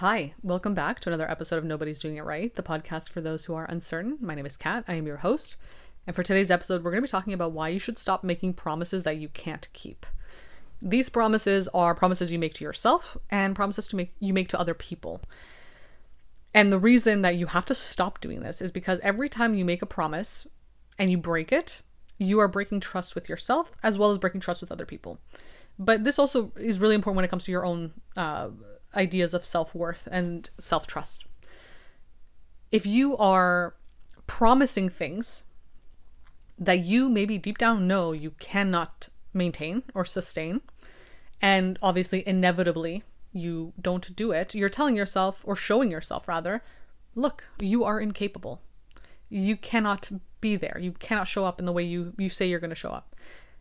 Hi, welcome back to another episode of Nobody's Doing It Right, the podcast for those who are uncertain. My name is Kat, I am your host. And for today's episode, we're going to be talking about why you should stop making promises that you can't keep. These promises are promises you make to yourself and promises to make you make to other people. And the reason that you have to stop doing this is because every time you make a promise and you break it, you are breaking trust with yourself as well as breaking trust with other people. But this also is really important when it comes to your own uh, ideas of self worth and self trust. If you are promising things that you maybe deep down know you cannot maintain or sustain, and obviously, inevitably, you don't do it, you're telling yourself, or showing yourself rather, look, you are incapable. You cannot be there. You cannot show up in the way you, you say you're going to show up.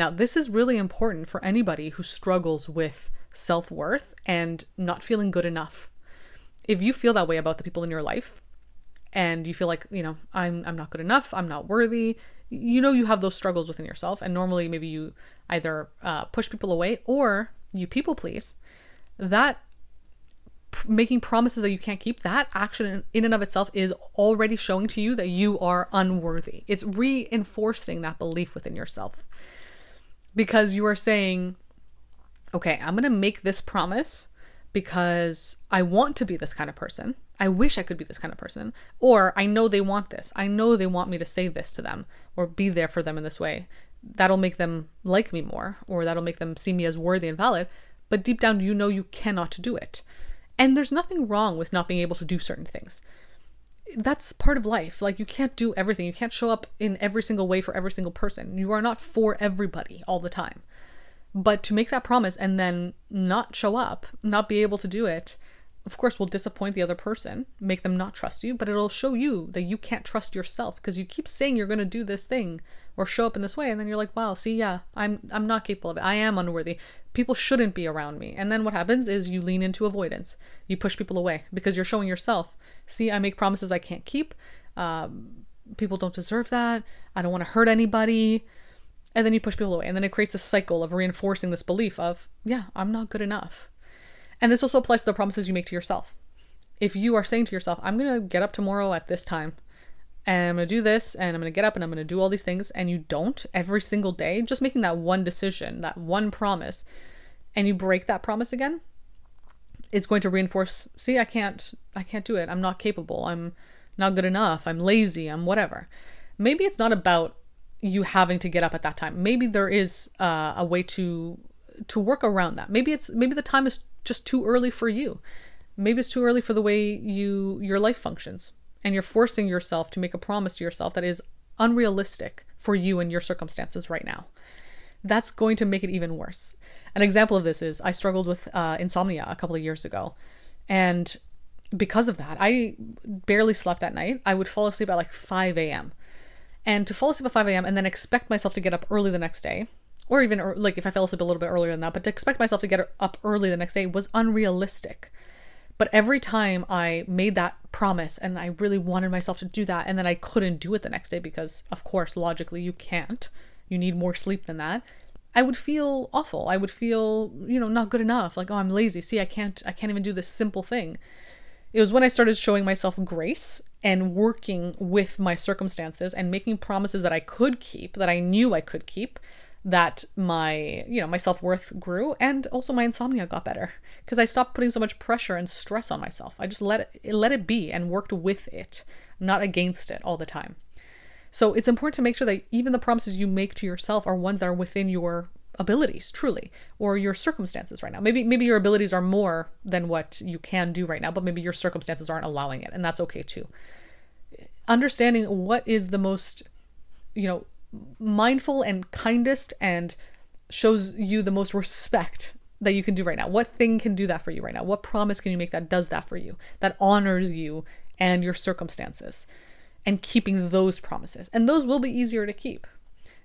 Now, this is really important for anybody who struggles with self worth and not feeling good enough. If you feel that way about the people in your life, and you feel like, you know, I'm, I'm not good enough, I'm not worthy, you know, you have those struggles within yourself. And normally, maybe you either uh, push people away or you people please. That making promises that you can't keep, that action in and of itself is already showing to you that you are unworthy. It's reinforcing that belief within yourself because you are saying, okay, I'm going to make this promise because I want to be this kind of person. I wish I could be this kind of person. Or I know they want this. I know they want me to say this to them or be there for them in this way. That'll make them like me more or that'll make them see me as worthy and valid. But deep down, you know you cannot do it. And there's nothing wrong with not being able to do certain things. That's part of life. Like, you can't do everything. You can't show up in every single way for every single person. You are not for everybody all the time. But to make that promise and then not show up, not be able to do it, of course, will disappoint the other person, make them not trust you, but it'll show you that you can't trust yourself because you keep saying you're going to do this thing or show up in this way and then you're like, "Wow, see, yeah, I'm I'm not capable of it. I am unworthy. People shouldn't be around me." And then what happens is you lean into avoidance. You push people away because you're showing yourself, "See, I make promises I can't keep. Um, people don't deserve that. I don't want to hurt anybody." And then you push people away. And then it creates a cycle of reinforcing this belief of, yeah, I'm not good enough. And this also applies to the promises you make to yourself. If you are saying to yourself, I'm going to get up tomorrow at this time, and I'm going to do this, and I'm going to get up and I'm going to do all these things, and you don't every single day, just making that one decision, that one promise, and you break that promise again, it's going to reinforce, see, I can't, I can't do it. I'm not capable. I'm not good enough. I'm lazy. I'm whatever. Maybe it's not about you having to get up at that time. Maybe there is uh, a way to to work around that. Maybe it's maybe the time is just too early for you. Maybe it's too early for the way you your life functions and you're forcing yourself to make a promise to yourself that is unrealistic for you and your circumstances right now. That's going to make it even worse. An example of this is I struggled with uh, insomnia a couple of years ago. And because of that, I barely slept at night. I would fall asleep at like 5 a.m. And to fall asleep at 5 a.m. and then expect myself to get up early the next day, or even like if I fell asleep a little bit earlier than that, but to expect myself to get er, up early the next day was unrealistic. But every time I made that promise and I really wanted myself to do that, and then I couldn't do it the next day because, of course, logically you can't, you need more sleep than that. I would feel awful. I would feel, you know, not good enough. Like, oh, I'm lazy. See, I can't, I can't even do this simple thing. It was when I started showing myself grace and working with my circumstances and making promises that I could keep, that I knew I could keep, that my, you know, my self-worth grew and also my insomnia got better because I stopped putting so much pressure and stress on myself. I just let it let it be and worked with it, not against it all the time. So it's important to make sure that even the promises you make to yourself are ones that are within your abilities truly or your circumstances right now maybe maybe your abilities are more than what you can do right now but maybe your circumstances aren't allowing it and that's okay too understanding what is the most you know mindful and kindest and shows you the most respect that you can do right now what thing can do that for you right now what promise can you make that does that for you that honors you and your circumstances and keeping those promises and those will be easier to keep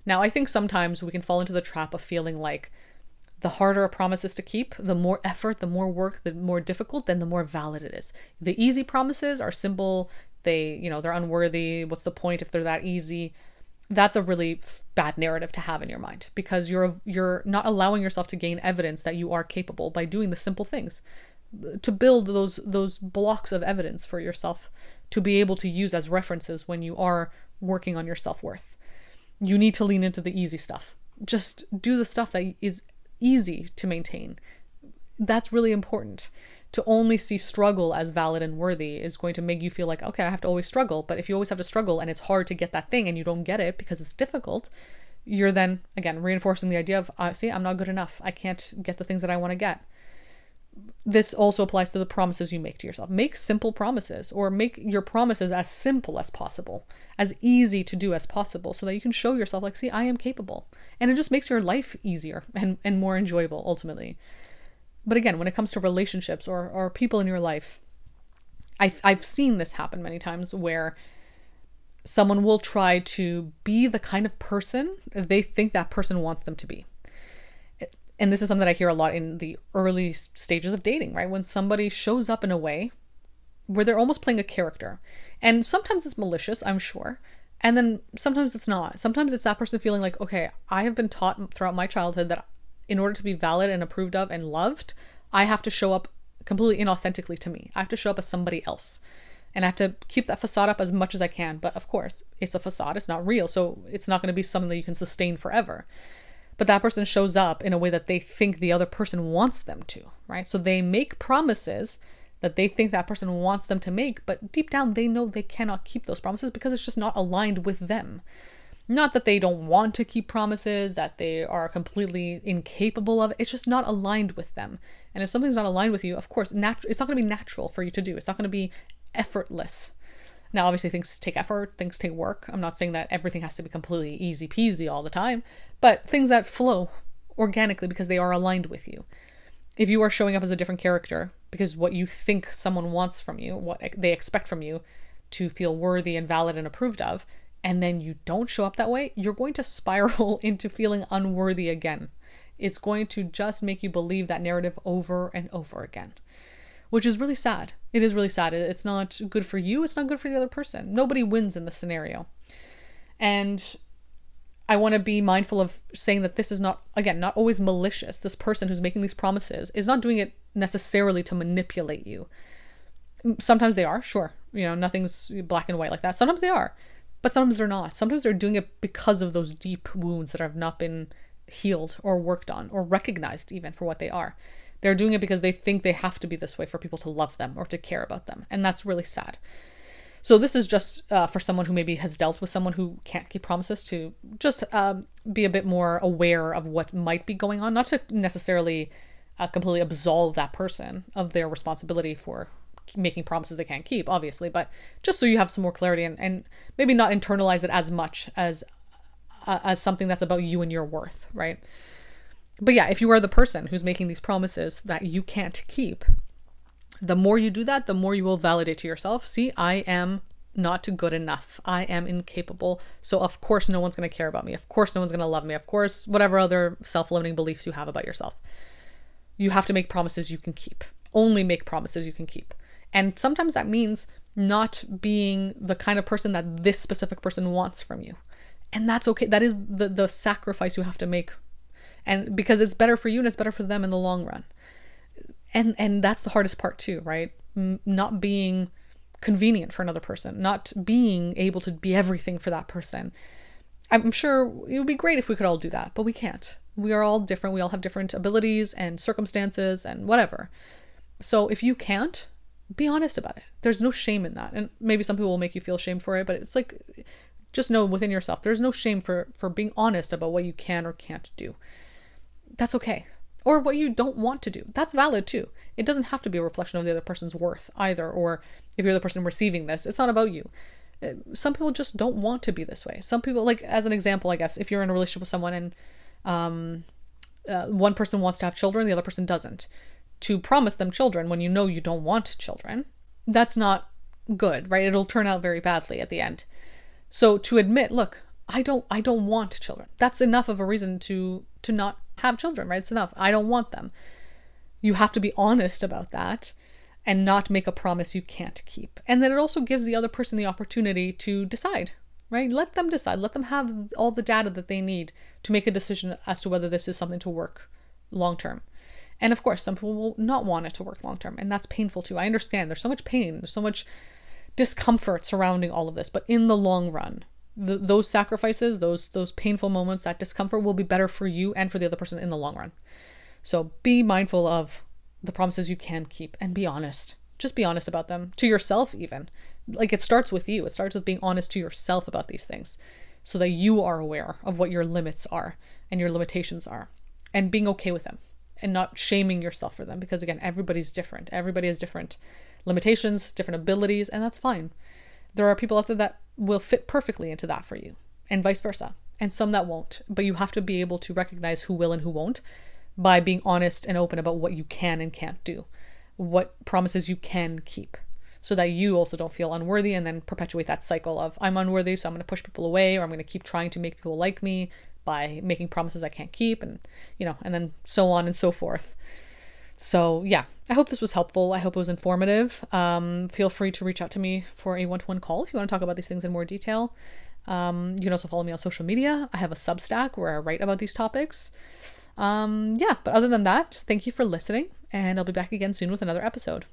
now, I think sometimes we can fall into the trap of feeling like the harder a promise is to keep, the more effort, the more work, the more difficult, then the more valid it is. The easy promises are simple, they, you know, they're unworthy. What's the point if they're that easy? That's a really bad narrative to have in your mind because you're you're not allowing yourself to gain evidence that you are capable by doing the simple things. to build those those blocks of evidence for yourself to be able to use as references when you are working on your self-worth. You need to lean into the easy stuff. Just do the stuff that is easy to maintain. That's really important. To only see struggle as valid and worthy is going to make you feel like, okay, I have to always struggle. But if you always have to struggle and it's hard to get that thing and you don't get it because it's difficult, you're then, again, reinforcing the idea of, uh, see, I'm not good enough. I can't get the things that I want to get this also applies to the promises you make to yourself. Make simple promises or make your promises as simple as possible, as easy to do as possible, so that you can show yourself, like, see, I am capable. And it just makes your life easier and, and more enjoyable ultimately. But again, when it comes to relationships or, or people in your life, I, I've seen this happen many times where someone will try to be the kind of person they think that person wants them to be and this is something that I hear a lot in the early stages of dating, right? When somebody shows up in a way where they're almost playing a character. And sometimes it's malicious, I'm sure. And then sometimes it's not. Sometimes it's that person feeling like, okay, I have been taught throughout my childhood that in order to be valid and approved of and loved, I have to show up completely inauthentically to me. I have to show up as somebody else. And I have to keep that facade up as much as I can. But of course, it's a facade, it's not real. So it's not going to be something that you can sustain forever but that person shows up in a way that they think the other person wants them to, right? So they make promises that they think that person wants them to make, but deep down they know they cannot keep those promises because it's just not aligned with them. Not that they don't want to keep promises, that they are completely incapable of it. It's just not aligned with them. And if something's not aligned with you, of course, it's not going to be natural for you to do. It's not going to be effortless. Now, obviously, things take effort, things take work. I'm not saying that everything has to be completely easy peasy all the time, but things that flow organically because they are aligned with you. If you are showing up as a different character because what you think someone wants from you, what they expect from you to feel worthy and valid and approved of, and then you don't show up that way, you're going to spiral into feeling unworthy again. It's going to just make you believe that narrative over and over again, which is really sad. It is really sad. It's not good for you, it's not good for the other person. Nobody wins in the scenario. And I want to be mindful of saying that this is not, again, not always malicious. This person who's making these promises is not doing it necessarily to manipulate you. Sometimes they are, sure. You know, nothing's black and white like that. Sometimes they are, but sometimes they're not. Sometimes they're doing it because of those deep wounds that have not been healed or worked on or recognized even for what they are. They're doing it because they think they have to be this way for people to love them or to care about them. And that's really sad. So this is just uh, for someone who maybe has dealt with someone who can't keep promises to just um, be a bit more aware of what might be going on, not to necessarily uh, completely absolve that person of their responsibility for making promises they can't keep, obviously, but just so you have some more clarity and, and maybe not internalize it as much as uh, as something that's about you and your worth, right? But yeah, if you are the person who's making these promises that you can't keep, the more you do that, the more you will validate to yourself see, I am not good enough. I am incapable. So, of course, no one's going to care about me. Of course, no one's going to love me. Of course, whatever other self limiting beliefs you have about yourself. You have to make promises you can keep. Only make promises you can keep. And sometimes that means not being the kind of person that this specific person wants from you. And that's okay. That is the, the sacrifice you have to make. And because it's better for you and it's better for them in the long run and and that's the hardest part too right not being convenient for another person not being able to be everything for that person i'm sure it would be great if we could all do that but we can't we are all different we all have different abilities and circumstances and whatever so if you can't be honest about it there's no shame in that and maybe some people will make you feel shame for it but it's like just know within yourself there's no shame for for being honest about what you can or can't do that's okay or what you don't want to do. That's valid too. It doesn't have to be a reflection of the other person's worth either, or if you're the person receiving this, it's not about you. Uh, some people just don't want to be this way. Some people, like as an example, I guess, if you're in a relationship with someone and um, uh, one person wants to have children, the other person doesn't, to promise them children when you know you don't want children, that's not good, right? It'll turn out very badly at the end. So to admit, look, I don't I don't want children. That's enough of a reason to to not have children, right? It's enough. I don't want them. You have to be honest about that and not make a promise you can't keep. And then it also gives the other person the opportunity to decide, right? Let them decide. Let them have all the data that they need to make a decision as to whether this is something to work long term. And of course, some people will not want it to work long term, and that's painful too. I understand. There's so much pain, there's so much discomfort surrounding all of this, but in the long run, those sacrifices, those those painful moments, that discomfort will be better for you and for the other person in the long run. So be mindful of the promises you can keep and be honest. Just be honest about them to yourself even. Like it starts with you. It starts with being honest to yourself about these things so that you are aware of what your limits are and your limitations are and being okay with them and not shaming yourself for them because again everybody's different. Everybody has different limitations different abilities and that's fine. There are people out there that will fit perfectly into that for you and vice versa. And some that won't but you have to be able to recognize who will and who won't by being honest and open about what you can and can't do what promises you can keep so that you also don't feel unworthy and then perpetuate that cycle of I'm unworthy, so I'm going to push people away or I'm going to keep trying to make people like me by making promises I can't keep and you know, and then so on and so forth. So, yeah, I hope this was helpful. I hope it was informative. Um, feel free to reach out to me for a one to one call if you want to talk about these things in more detail. Um, you can also follow me on social media. I have a Substack where I write about these topics. Um, yeah, but other than that, thank you for listening, and I'll be back again soon with another episode.